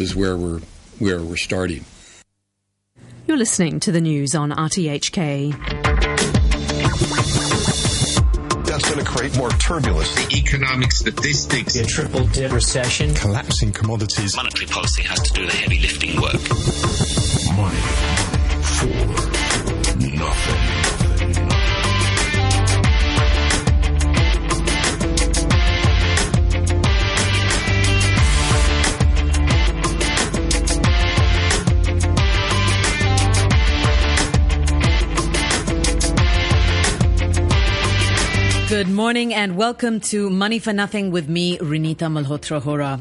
this is where we're where we're starting. You're listening to the news on RTHK. That's going to create more turbulence. The economic statistics. A triple dip recession. Collapsing commodities. Monetary policy has to do the heavy lifting work. Money for nothing. Good morning and welcome to Money for Nothing with me, Renita Malhotra Hora.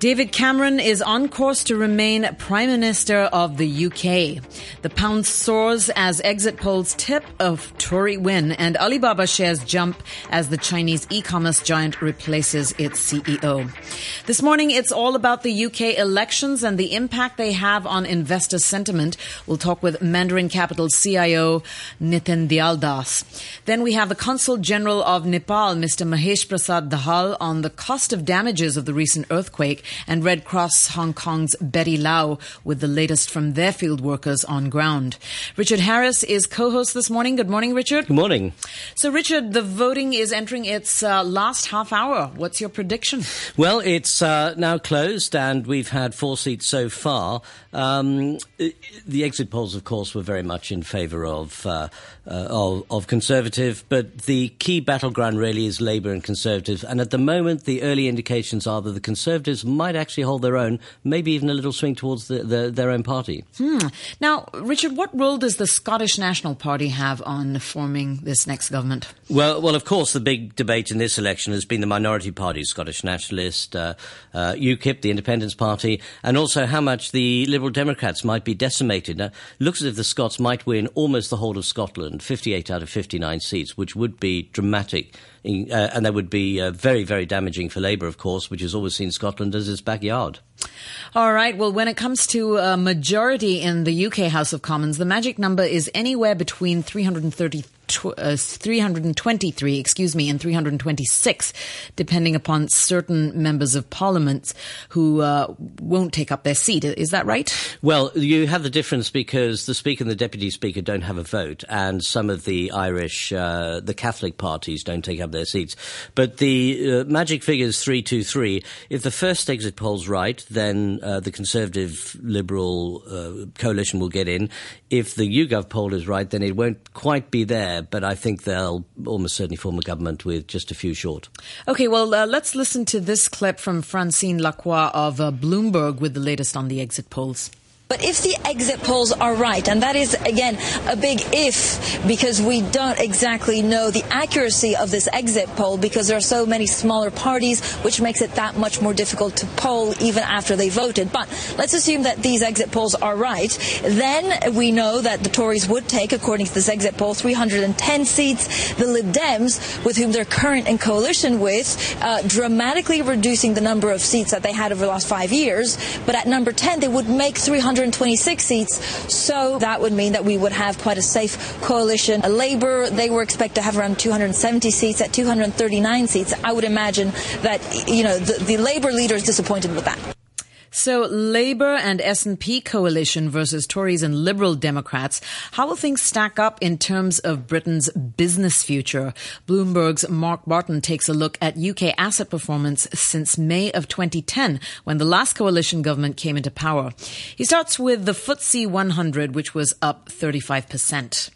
David Cameron is on course to remain Prime Minister of the UK. The pound soars as exit polls tip of Tory win and Alibaba shares jump as the Chinese e-commerce giant replaces its CEO. This morning, it's all about the UK elections and the impact they have on investor sentiment. We'll talk with Mandarin Capital CIO Nitin Dayal Then we have the Consul General of Nepal, Mr. Mahesh Prasad Dahal, on the cost of damages of the recent earthquake and Red Cross Hong Kong's Betty Lau with the latest from their field workers on ground. Richard Harris is co-host this morning. Good morning, Richard. Good morning. So, Richard, the voting is entering its uh, last half hour. What's your prediction? Well, it's uh, now closed, and we've had four seats so far. Um, the exit polls, of course, were very much in favour of, uh, uh, of, of Conservative, but the key battleground really is Labour and Conservative. And at the moment, the early indications are that the Conservatives might actually hold their own, maybe even a little swing towards the, the, their own party. Hmm. Now, Richard, what role does the Scottish National Party have on forming this next government? Well, well, of course, the big debate in this election has been the minority parties, Scottish Nationalist, uh, uh, UKIP, the Independence Party, and also how much the Liberal Democrats might be decimated. Now, looks as if the Scots might win almost the whole of Scotland, 58 out of 59 seats, which would be dramatic uh, and that would be uh, very, very damaging for Labour, of course, which has always seen Scotland as its backyard. All right. Well, when it comes to a majority in the UK House of Commons, the magic number is anywhere between 330 uh, 323, excuse me, and 326, depending upon certain members of parliament who uh, won't take up their seat. Is that right? Well, you have the difference because the Speaker and the Deputy Speaker don't have a vote, and some of the Irish, uh, the Catholic parties don't take up their seats. But the uh, magic figure is 323. If the first exit poll's right, then uh, the Conservative Liberal coalition will get in. If the YouGov poll is right, then it won't quite be there but I think they'll almost certainly form a government with just a few short. Okay, well, uh, let's listen to this clip from Francine Lacqua of uh, Bloomberg with the latest on the exit polls. But if the exit polls are right, and that is, again, a big if because we don't exactly know the accuracy of this exit poll because there are so many smaller parties, which makes it that much more difficult to poll even after they voted. But let's assume that these exit polls are right. Then we know that the Tories would take, according to this exit poll, 310 seats. The Lib Dems, with whom they're current in coalition with, uh, dramatically reducing the number of seats that they had over the last five years. But at number 10, they would make 300 126 seats. So that would mean that we would have quite a safe coalition. Labour, they were expected to have around 270 seats at 239 seats. I would imagine that, you know, the, the Labour leader is disappointed with that. So Labour and SNP coalition versus Tories and Liberal Democrats. How will things stack up in terms of Britain's business future? Bloomberg's Mark Barton takes a look at UK asset performance since May of 2010 when the last coalition government came into power. He starts with the FTSE 100 which was up 35%.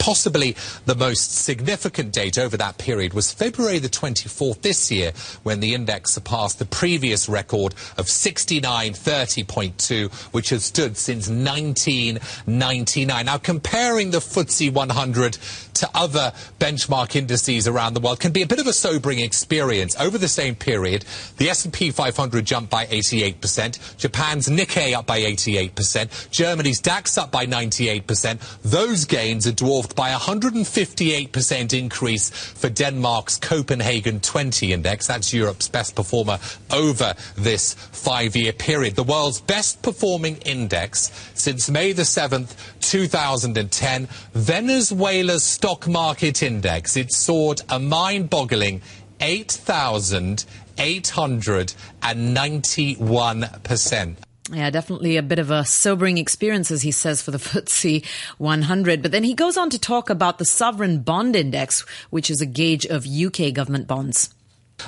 Possibly the most significant date over that period was February the 24th this year, when the index surpassed the previous record of 6930.2, which has stood since 1999. Now, comparing the FTSE 100 to other benchmark indices around the world can be a bit of a sobering experience. Over the same period, the S&P 500 jumped by 88%, Japan's Nikkei up by 88%, Germany's DAX up by 98%. Those gains are dwarfed by a 158% increase for Denmark's Copenhagen 20 index. That's Europe's best performer over this five-year period. The world's best performing index since May the 7th, 2010, Venezuela's stock market index. It soared a mind-boggling 8,891%. Yeah, definitely a bit of a sobering experience, as he says, for the FTSE 100. But then he goes on to talk about the sovereign bond index, which is a gauge of UK government bonds.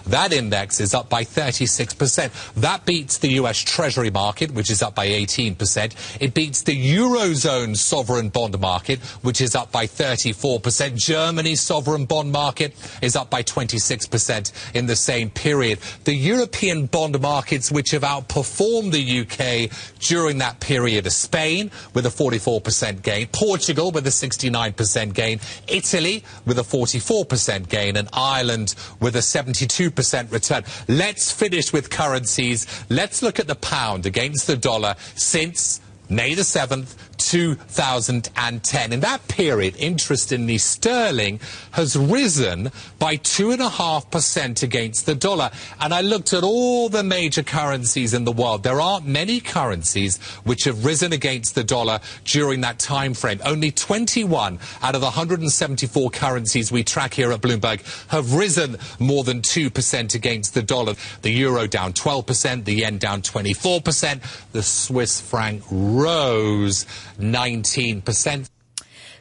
That index is up by 36%. That beats the US Treasury market, which is up by 18%. It beats the Eurozone sovereign bond market, which is up by 34%. Germany's sovereign bond market is up by 26% in the same period. The European bond markets, which have outperformed the UK during that period, are Spain with a 44% gain, Portugal with a 69% gain, Italy with a 44% gain, and Ireland with a 72 2% return. Let's finish with currencies. Let's look at the pound against the dollar since May the 7th, 2010. In that period, interestingly, sterling has risen by 2.5% against the dollar. And I looked at all the major currencies in the world. There aren't many currencies which have risen against the dollar during that time frame. Only 21 out of the 174 currencies we track here at Bloomberg have risen more than 2% against the dollar. The euro down 12%, the yen down 24%, the Swiss franc rose 19%.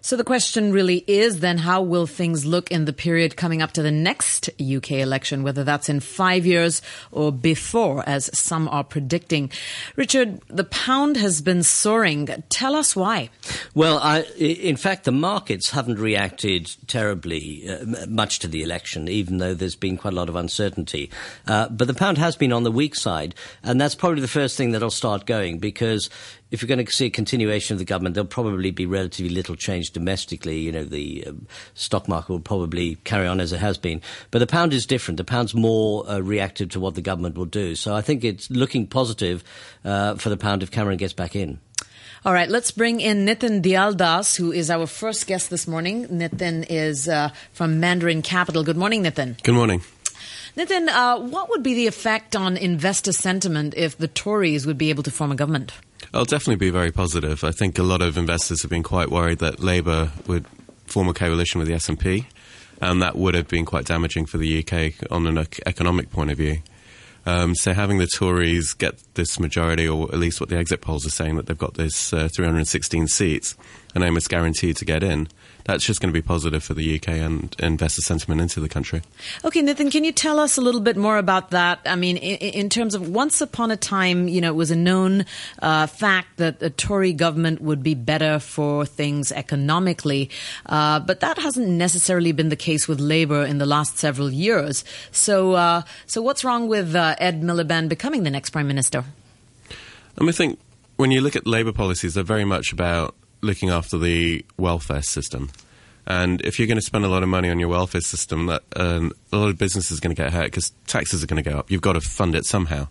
So the question really is then how will things look in the period coming up to the next UK election, whether that's in five years or before, as some are predicting. Richard, the pound has been soaring. Tell us why. Well, I, in fact, the markets haven't reacted terribly uh, much to the election, even though there's been quite a lot of uncertainty. Uh, but the pound has been on the weak side, and that's probably the first thing that'll start going because if you're going to see a continuation of the government, there'll probably be relatively little change domestically. You know, the uh, stock market will probably carry on as it has been. But the pound is different. The pound's more uh, reactive to what the government will do. So I think it's looking positive uh, for the pound if Cameron gets back in. All right, let's bring in Nitin Dialdas, who is our first guest this morning. Nitin is uh, from Mandarin Capital. Good morning, Nitin. Good morning. Nitin, uh, what would be the effect on investor sentiment if the Tories would be able to form a government? It'll definitely be very positive. I think a lot of investors have been quite worried that Labour would form a coalition with the SNP, and that would have been quite damaging for the UK on an economic point of view. Um, so having the Tories get this majority, or at least what the exit polls are saying, that they've got this uh, 316 seats, and almost guaranteed to get in, that's just going to be positive for the UK and investor sentiment into the country. Okay, Nathan, can you tell us a little bit more about that? I mean, in, in terms of once upon a time, you know, it was a known uh, fact that the Tory government would be better for things economically, uh, but that hasn't necessarily been the case with Labour in the last several years. So, uh, so what's wrong with uh, Ed Miliband becoming the next prime minister? I mean, I think when you look at Labour policies, they're very much about looking after the welfare system. And if you're going to spend a lot of money on your welfare system, that um, a lot of businesses are going to get hurt because taxes are going to go up. You've got to fund it somehow.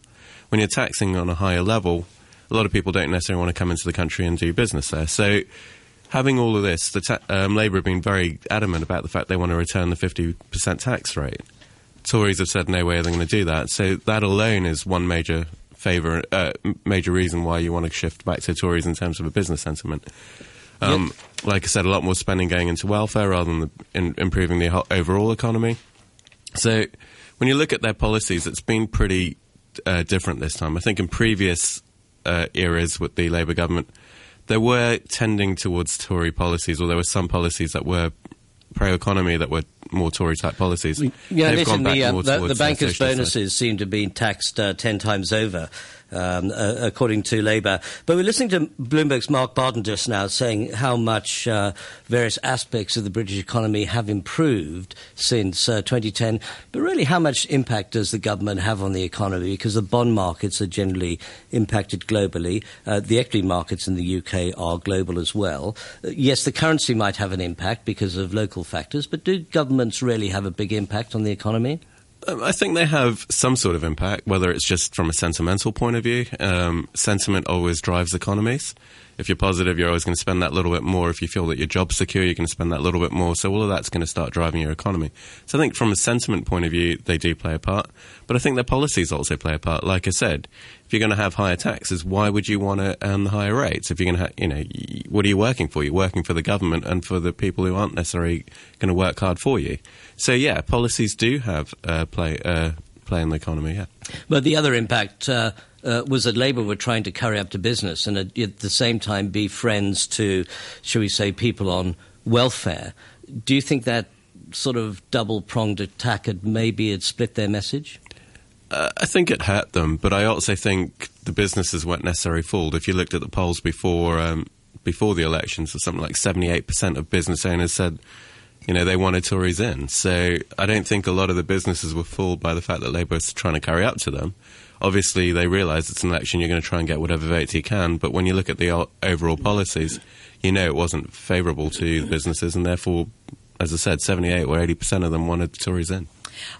When you're taxing on a higher level, a lot of people don't necessarily want to come into the country and do business there. So, having all of this, the ta- um, Labour have been very adamant about the fact they want to return the 50% tax rate. Tories have said no way they're going to do that. So that alone is one major favour, uh, major reason why you want to shift back to Tories in terms of a business sentiment. Um, yep. Like I said, a lot more spending going into welfare rather than the, in, improving the overall economy. So when you look at their policies, it's been pretty uh, different this time. I think in previous uh, eras with the Labour government, there were tending towards Tory policies, or there were some policies that were pro-economy that were more Tory type policies. Yeah, listen, the, uh, the, the bankers' bonuses seem to be taxed uh, ten times over um, uh, according to Labour. But we're listening to Bloomberg's Mark Barton just now saying how much uh, various aspects of the British economy have improved since uh, 2010. But really, how much impact does the government have on the economy? Because the bond markets are generally impacted globally. Uh, the equity markets in the UK are global as well. Uh, yes, the currency might have an impact because of local factors, but do governments really have a big impact on the economy? Um, I think they have some sort of impact, whether it's just from a sentimental point of view. Um, sentiment always drives economies. If you're positive, you're always going to spend that little bit more. If you feel that your job's secure, you're going to spend that little bit more. So all of that's going to start driving your economy. So I think from a sentiment point of view, they do play a part. But I think their policies also play a part. Like I said, if you're going to have higher taxes, why would you want to earn the higher rates? If you're going to, ha- you know, what are you working for? You're working for the government and for the people who aren't necessarily going to work hard for you. So yeah, policies do have uh, play uh, play in the economy. Yeah. But the other impact. Uh, uh, was that Labour were trying to curry up to business and at, at the same time be friends to, shall we say, people on welfare. Do you think that sort of double pronged attack had maybe had split their message? Uh, I think it hurt them, but I also think the businesses weren't necessarily fooled. If you looked at the polls before um, before the elections, something like seventy eight percent of business owners said, you know, they wanted Tories in. So I don't think a lot of the businesses were fooled by the fact that Labour was trying to carry up to them. Obviously, they realise it's an election; you're going to try and get whatever votes you can. But when you look at the overall policies, you know it wasn't favourable to the businesses, and therefore, as I said, seventy eight or eighty percent of them wanted Tories in.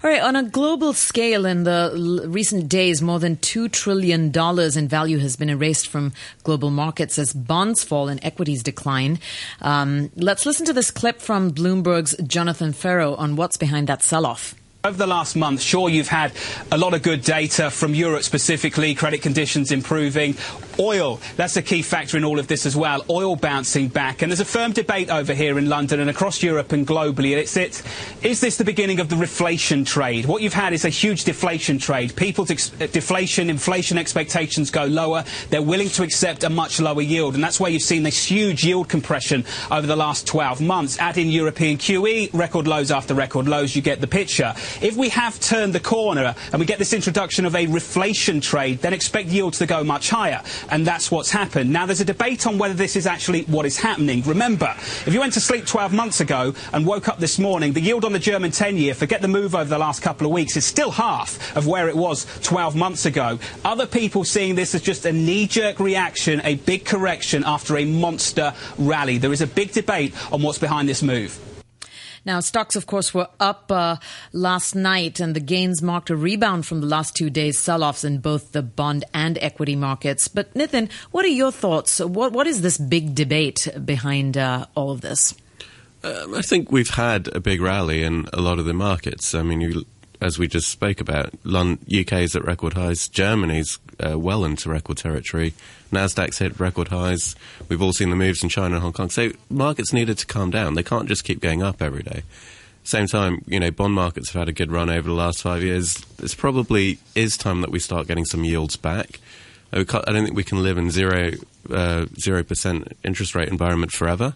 All right, on a global scale, in the recent days, more than $2 trillion in value has been erased from global markets as bonds fall and equities decline. Um, let's listen to this clip from Bloomberg's Jonathan Ferro on what's behind that sell off. Over the last month, sure, you've had a lot of good data from Europe specifically, credit conditions improving. Oil, that's a key factor in all of this as well. Oil bouncing back. And there's a firm debate over here in London and across Europe and globally. It's, it's, is this the beginning of the reflation trade? What you've had is a huge deflation trade. People's ex- uh, deflation, inflation expectations go lower. They're willing to accept a much lower yield. And that's where you've seen this huge yield compression over the last 12 months. Add in European QE, record lows after record lows, you get the picture. If we have turned the corner and we get this introduction of a reflation trade, then expect yields to go much higher. And that's what's happened. Now, there's a debate on whether this is actually what is happening. Remember, if you went to sleep 12 months ago and woke up this morning, the yield on the German 10 year, forget the move over the last couple of weeks, is still half of where it was 12 months ago. Other people seeing this as just a knee jerk reaction, a big correction after a monster rally. There is a big debate on what's behind this move. Now, stocks, of course, were up uh, last night, and the gains marked a rebound from the last two days' sell offs in both the bond and equity markets. But, Nitin, what are your thoughts? What, what is this big debate behind uh, all of this? Um, I think we've had a big rally in a lot of the markets. I mean, you, as we just spoke about, UK is at record highs, Germany's uh, well into record territory. Nasdaq's hit record highs. We've all seen the moves in China and Hong Kong. So markets needed to calm down. They can't just keep going up every day. Same time, you know, bond markets have had a good run over the last five years. It's probably is time that we start getting some yields back. I don't think we can live in zero uh, zero percent interest rate environment forever.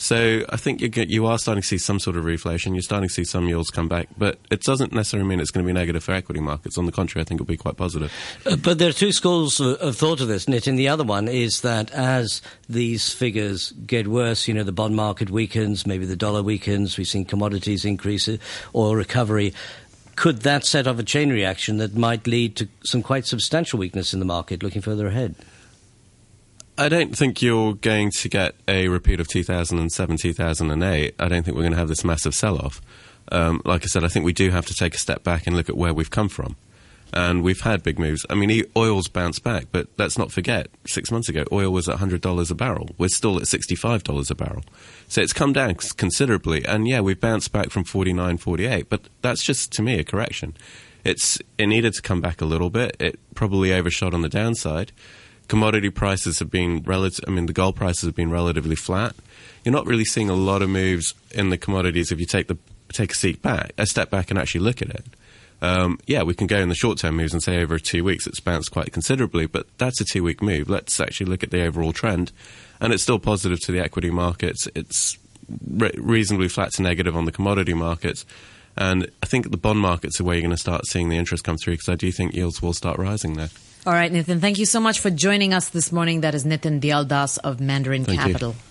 So I think you, you are starting to see some sort of reflation. You're starting to see some yields come back, but it doesn't necessarily mean it's going to be negative for equity markets. On the contrary, I think it'll be quite positive. Uh, but there are two schools of, thought of this, Nitin. The other one is that as these figures get worse, you know, the bond market weakens, maybe the dollar weakens, we've seen commodities increase, oil recovery could that set off a chain reaction that might lead to some quite substantial weakness in the market looking further ahead? I don't think you're going to get a repeat of 2007, 2008. I don't think we're going to have this massive sell off. Um, like I said, I think we do have to take a step back and look at where we've come from. And we've had big moves. I mean, oil's bounced back, but let's not forget, six months ago, oil was at $100 a barrel. We're still at $65 a barrel. So it's come down considerably. And yeah, we've bounced back from 49, 48, but that's just, to me, a correction. It's, it needed to come back a little bit. It probably overshot on the downside commodity prices have been relative. I mean, the gold prices have been relatively flat. You're not really seeing a lot of moves in the commodities if you take the take a seat back, a step back, and actually look at it. Um, yeah, we can go in the short term moves and say over two weeks it's bounced quite considerably, but that's a two week move. Let's actually look at the overall trend, and it's still positive to the equity markets. It's re- reasonably flat to negative on the commodity markets. And I think the bond markets are where you're going to start seeing the interest come through because I do think yields will start rising there. All right, Nitin, thank you so much for joining us this morning. That is Nitin Dialdas of Mandarin thank Capital. You.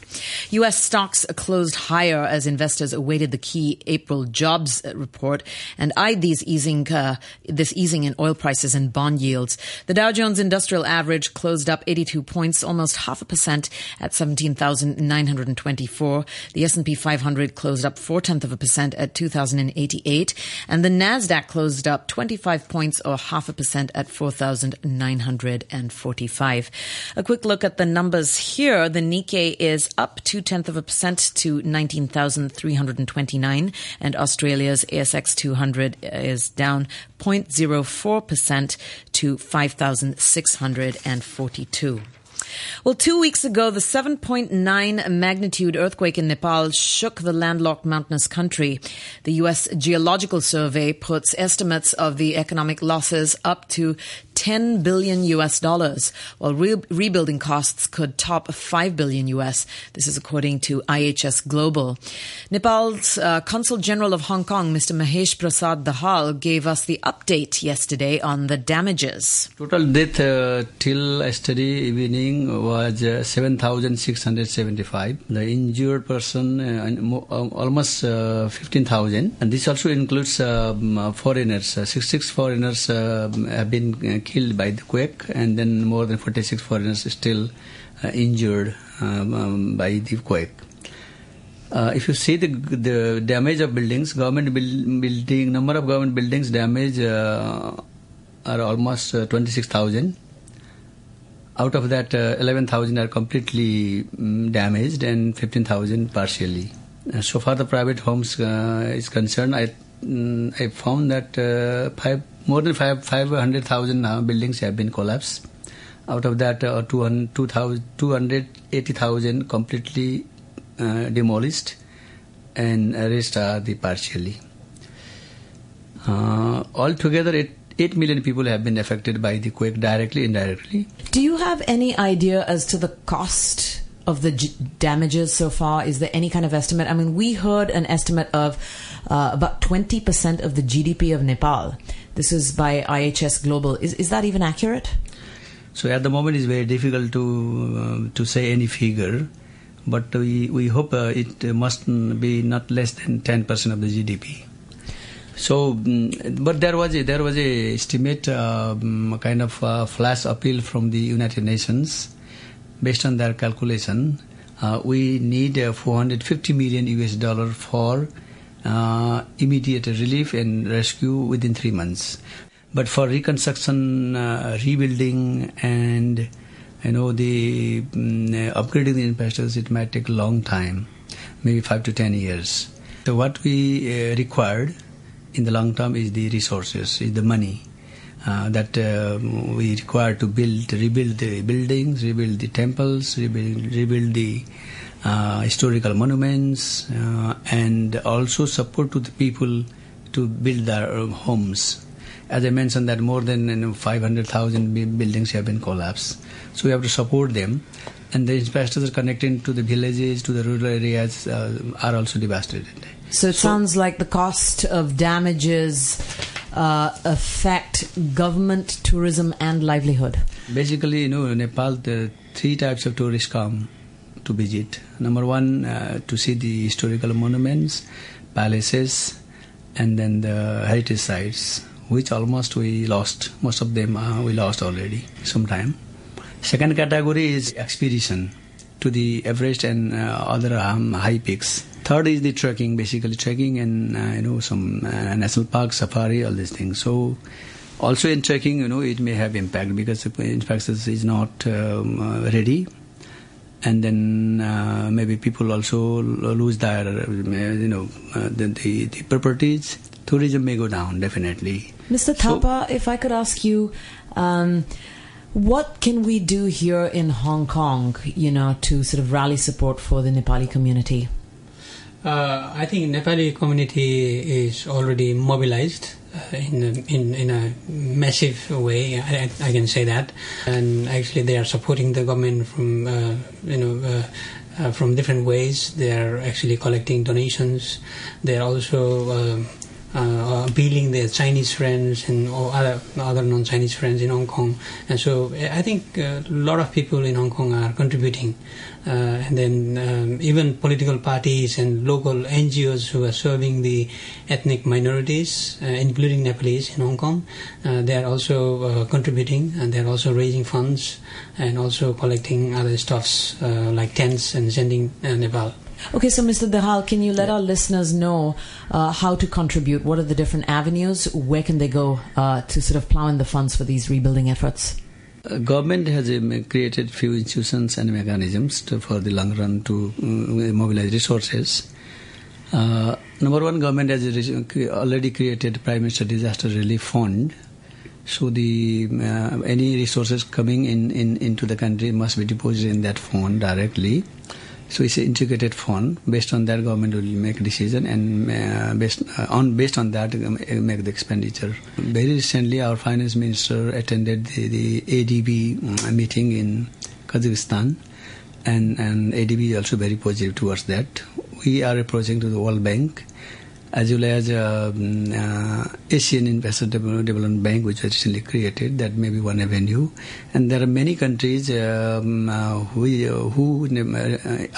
U.S. stocks closed higher as investors awaited the key April jobs report and eyed these easing, uh, this easing in oil prices and bond yields. The Dow Jones Industrial Average closed up 82 points, almost half a percent at 17,924. The S&P 500 closed up four tenths of a percent at 2,088. And the NASDAQ closed up 25 points or half a percent at 4,945. A quick look at the numbers here. The Nikkei is up two tenths of a percent to 19,329. And Australia's ASX 200 is down 0.04% to 5,642. Well, two weeks ago, the 7.9 magnitude earthquake in Nepal shook the landlocked mountainous country. The U.S. Geological Survey puts estimates of the economic losses up to 10 billion US dollars, while re- rebuilding costs could top 5 billion US. This is according to IHS Global. Nepal's uh, Consul General of Hong Kong, Mr. Mahesh Prasad Dahal, gave us the update yesterday on the damages. Total death uh, till yesterday evening was uh, 7,675. The injured person uh, almost uh, 15,000. And this also includes um, foreigners. Uh, 66 foreigners have been killed by the quake, and then more than 46 foreigners still uh, injured um, um, by the quake. Uh, if you see the the damage of buildings, government build, building number of government buildings damaged uh, are almost uh, 26,000. Out of that, uh, 11,000 are completely um, damaged and 15,000 partially. Uh, so far, the private homes is concerned, I mm, I found that five more than 500,000 uh, buildings have been collapsed. Out of that, uh, 280,000 completely uh, demolished, and rest are the partially. Uh, altogether, it 8 million people have been affected by the quake directly, and indirectly. Do you have any idea as to the cost of the j- damages so far? Is there any kind of estimate? I mean, we heard an estimate of uh, about 20% of the GDP of Nepal. This is by IHS Global. Is, is that even accurate? So at the moment, it's very difficult to uh, to say any figure, but we we hope uh, it must be not less than 10% of the GDP. So, mm, but there was a, there was a estimate, um, kind of flash appeal from the United Nations, based on their calculation. Uh, we need uh, 450 million US dollar for uh, immediate relief and rescue within three months. But for reconstruction, uh, rebuilding, and you know the um, upgrading the infrastructure, it might take a long time, maybe five to ten years. So what we uh, required in the long term is the resources, is the money. Uh, that uh, we require to build, rebuild the buildings, rebuild the temples, rebuild, rebuild the uh, historical monuments, uh, and also support to the people to build their homes. As I mentioned, that more than you know, 500,000 buildings have been collapsed. So we have to support them. And the infrastructure connecting to the villages, to the rural areas uh, are also devastated. So it so, sounds like the cost of damages uh, affect government, tourism, and livelihood. Basically, you know, in Nepal, the three types of tourists come to visit. Number one, uh, to see the historical monuments, palaces, and then the heritage sites, which almost we lost. Most of them uh, we lost already sometime. Second category is expedition to the Everest and uh, other um, high peaks. Third is the trekking, basically trekking and uh, you know some uh, national park, safari, all these things. So also in trekking, you know, it may have impact because the infrastructure is not um, uh, ready and then uh, maybe people also lose their, uh, you know, uh, the, the, the, properties. Tourism may go down, definitely. Mr. Thapa, so, if I could ask you, um, what can we do here in Hong Kong, you know, to sort of rally support for the Nepali community? Uh, I think Nepali community is already mobilized uh, in, a, in in a massive way. I, I, can say that, and actually they are supporting the government from uh, you know. Uh, uh from different ways, they are actually collecting donations. They are also uh, appealing their Chinese friends and other other non-Chinese friends in Hong Kong. And so I think a lot of people in Hong Kong are contributing uh, and then um, even political parties and local NGOs who are serving the ethnic minorities, uh, including Nepalese in Hong Kong, uh, they are also uh, contributing and they are also raising funds and also collecting other stuffs uh, like tents and sending Nepal. Okay, so Mr. Dahal, can you let our listeners know uh, how to contribute? What are the different avenues? Where can they go uh, to sort of plow in the funds for these rebuilding efforts? Uh, government has um, created few institutions and mechanisms to, for the long run to um, mobilize resources. Uh, number one, government has already created Prime Minister Disaster Relief Fund. So the uh, any resources coming in, in into the country must be deposited in that fund directly. So it's an integrated fund. Based on that, government will make decision and uh, based uh, on based on that make the expenditure. Very recently, our finance minister attended the, the ADB meeting in Kazakhstan, and and ADB is also very positive towards that. We are approaching to the World Bank as well as uh, uh, Asian Investor Development Bank, which was recently created. That may be one avenue. And there are many countries um, uh, who, who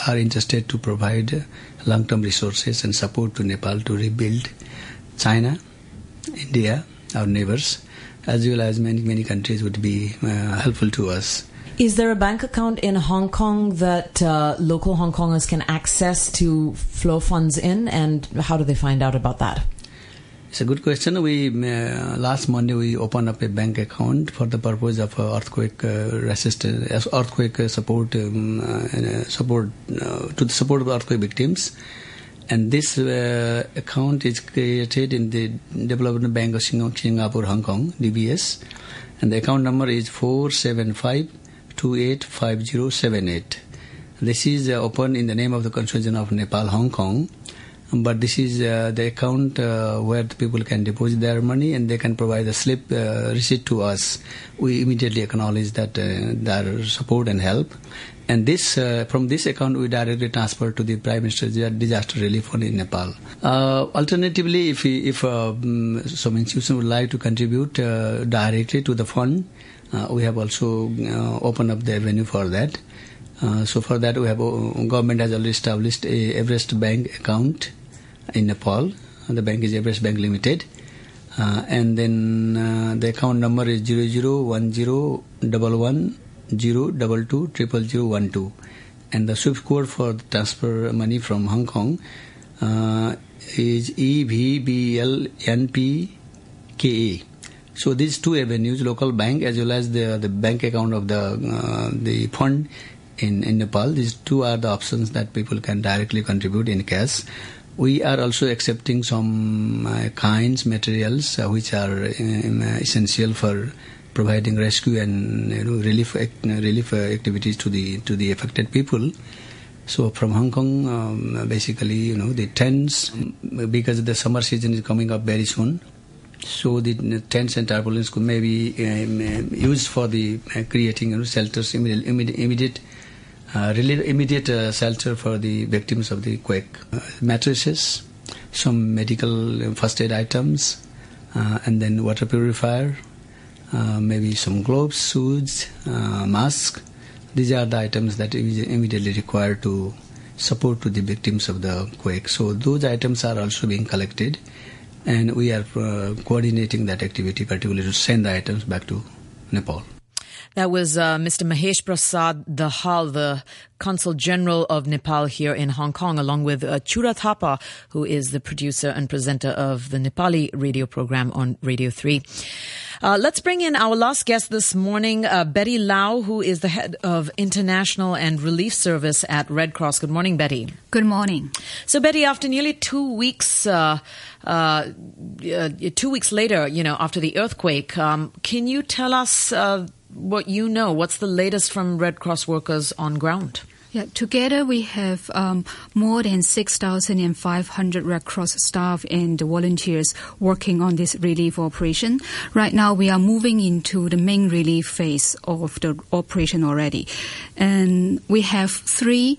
are interested to provide long-term resources and support to Nepal to rebuild. China, India, our neighbors, as well as many many countries would be helpful to us. Is there a bank account in Hong Kong that uh, local Hong Kongers can access to flow funds in, and how do they find out about that? It's a good question. We uh, last Monday we opened up a bank account for the purpose of uh, earthquake uh, resistance, earthquake support, um, uh, support uh, to the support of earthquake victims. And this account is created in the Development Bank of Singapore, Hong Kong, DBS, and the account number is four seven five 285078. This is uh, open in the name of the Constitution of Nepal, Hong Kong. But this is uh, the account uh, where the people can deposit their money and they can provide a slip uh, receipt to us. We immediately acknowledge that uh, their support and help. And this, uh, from this account, we directly transfer to the Prime Minister's Disaster Relief Fund in Nepal. alternatively, if, if um, some institution would like to contribute directly to the fund, we have also uh, opened up the avenue for that. Uh, so for that, we have government has already established a Everest Bank account in Nepal. The bank is Everest Bank Limited. Uh, and then uh, the account number is zero zero one zero double one zero double two triple zero one two, and the SWIFT code for transfer money from Hong Kong uh, is EVBLNPKA. So these two avenues, local bank as well as the the bank account of the uh, the fund in, in Nepal, these two are the options that people can directly contribute in cash. We are also accepting some uh, kinds, materials uh, which are um, essential for providing rescue and you know, relief relief activities to the to the affected people. So from Hong Kong, um, basically, you know, the tents because the summer season is coming up very soon. So the tents and tarpaulins could maybe um, uh, used for the uh, creating shelters, immediate, immediate, uh, immediate uh, shelter for the victims of the quake. Uh, mattresses, some medical first aid items, uh, and then water purifier, maybe some gloves, suits, mask. These are the items that immediately required to support to the victims of the quake. So those items are also being collected and we are uh, coordinating that activity, particularly to send the items back to Nepal. That was uh, Mr. Mahesh Prasad Dahal, the Consul General of Nepal here in Hong Kong, along with uh, Chura Thapa, who is the producer and presenter of the Nepali radio program on Radio 3. Uh, let's bring in our last guest this morning, uh, Betty Lau, who is the head of International and Relief Service at Red Cross. Good morning, Betty. Good morning. So, Betty, after nearly two weeks, uh, uh, uh two weeks later, you know, after the earthquake, um, can you tell us uh, what you know? What's the latest from Red Cross workers on ground? Yeah, together we have um, more than 6,500 Red Cross staff and volunteers working on this relief operation. Right now we are moving into the main relief phase of the operation already. And we have three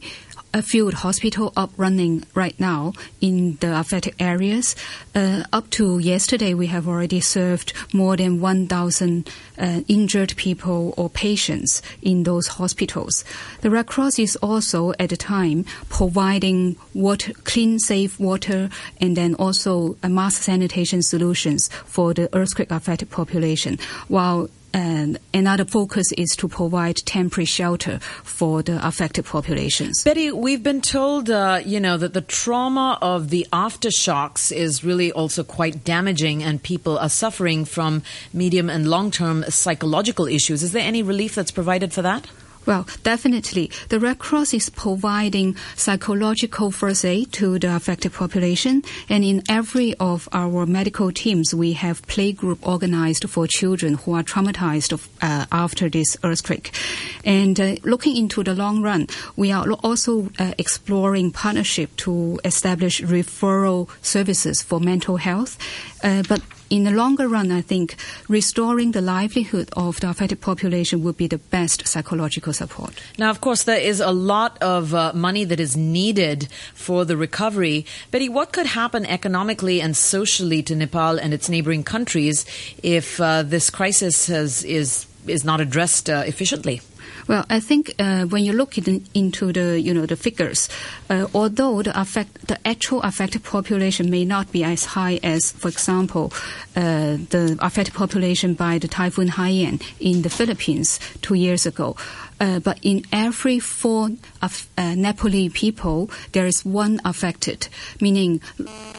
a field hospital up running right now in the affected areas. Uh, up to yesterday, we have already served more than 1,000 uh, injured people or patients in those hospitals. The Red Cross is also at the time providing water, clean, safe water, and then also mass sanitation solutions for the earthquake affected population, while and another focus is to provide temporary shelter for the affected populations. Betty, we've been told, uh, you know, that the trauma of the aftershocks is really also quite damaging, and people are suffering from medium and long-term psychological issues. Is there any relief that's provided for that? Well, definitely. The Red Cross is providing psychological first aid to the affected population. And in every of our medical teams, we have playgroup organized for children who are traumatized uh, after this earthquake. And uh, looking into the long run, we are also uh, exploring partnership to establish referral services for mental health. Uh, but in the longer run, I think restoring the livelihood of the affected population would be the best psychological support. Now, of course, there is a lot of uh, money that is needed for the recovery. Betty, what could happen economically and socially to Nepal and its neighboring countries if uh, this crisis has, is is not addressed uh, efficiently? Well, I think uh, when you look in, into the you know the figures, uh, although the affect the actual affected population may not be as high as, for example, uh, the affected population by the typhoon Haiyan in the Philippines two years ago. Uh, but in every four of, uh, Nepali people, there is one affected, meaning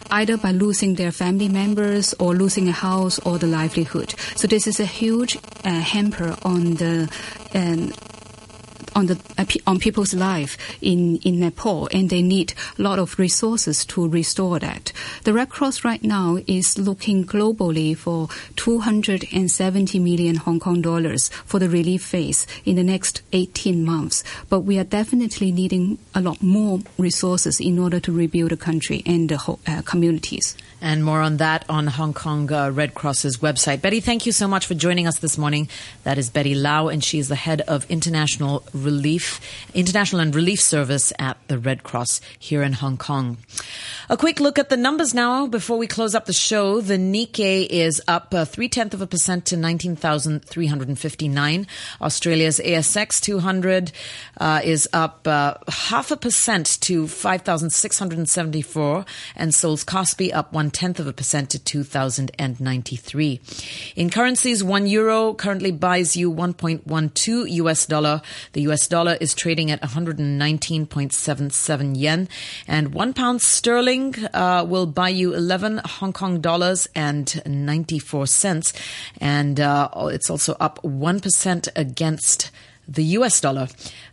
either by losing their family members or losing a house or the livelihood. So this is a huge uh, hamper on the um, on the uh, on people's life in in Nepal, and they need a lot of resources to restore that. The Red Cross right now is looking globally for 270 million Hong Kong dollars for the relief phase in the next 18 months. But we are definitely needing a lot more resources in order to rebuild the country and the whole, uh, communities. And more on that on Hong Kong uh, Red Cross's website. Betty, thank you so much for joining us this morning. That is Betty Lau, and she is the head of international relief, international and relief service at the Red Cross here in Hong Kong. A quick look at the numbers now before we close up the show. The Nikkei is up uh, three tenths of a percent to 19,359. Australia's ASX 200 uh, is up uh, half a percent to 5,674, and Seoul's Kospi up one tenth of a percent to 2,093. In currencies, one euro currently buys you 1.12 US dollar. The US dollar is trading at 119.77 yen, and one pound sterling uh, will buy you 11 Hong Kong dollars and 94 cents, and uh, it's also up 1% against the US dollar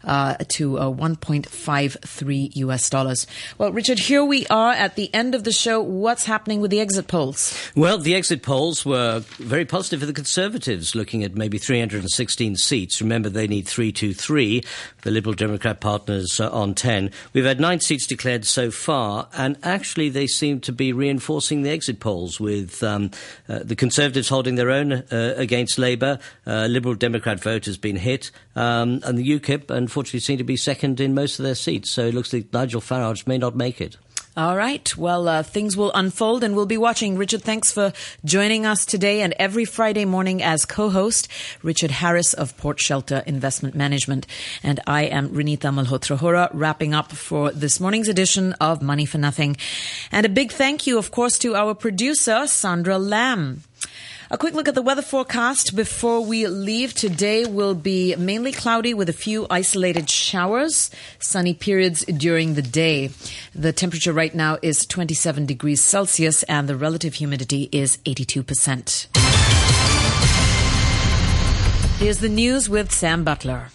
uh, to uh, 1.53 US dollars. Well, Richard, here we are at the end of the show. What's happening with the exit polls? Well, the exit polls were very positive for the Conservatives, looking at maybe 316 seats. Remember, they need 323. The Liberal Democrat partners uh, on 10. We've had nine seats declared so far, and actually they seem to be reinforcing the exit polls with um, uh, the Conservatives holding their own uh, against Labour. Uh, Liberal Democrat vote has been hit, um, and the UKIP unfortunately seem to be second in most of their seats. So it looks like Nigel Farage may not make it. All right. Well, uh, things will unfold and we'll be watching. Richard, thanks for joining us today and every Friday morning as co-host, Richard Harris of Port Shelter Investment Management. And I am Renita Malhotra Hora, wrapping up for this morning's edition of Money for Nothing. And a big thank you, of course, to our producer, Sandra Lamb. A quick look at the weather forecast before we leave. Today will be mainly cloudy with a few isolated showers, sunny periods during the day. The temperature right now is 27 degrees Celsius and the relative humidity is 82%. Here's the news with Sam Butler.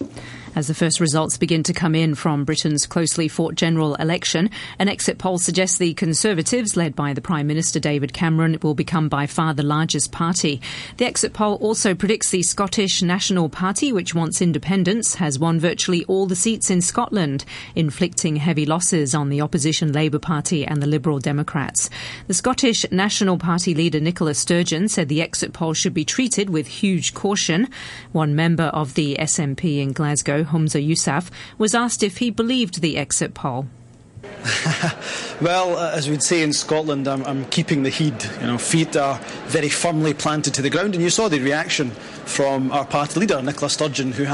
As the first results begin to come in from Britain's closely fought general election, an exit poll suggests the Conservatives, led by the Prime Minister David Cameron, will become by far the largest party. The exit poll also predicts the Scottish National Party, which wants independence, has won virtually all the seats in Scotland, inflicting heavy losses on the opposition Labour Party and the Liberal Democrats. The Scottish National Party leader Nicola Sturgeon said the exit poll should be treated with huge caution. One member of the SNP in Glasgow Humza Yousaf, was asked if he believed the exit poll. well, uh, as we'd say in Scotland, I'm, I'm, keeping the heed. You know, feet are very firmly planted to the ground, and you saw the reaction from our party leader, Nicola Sturgeon, who has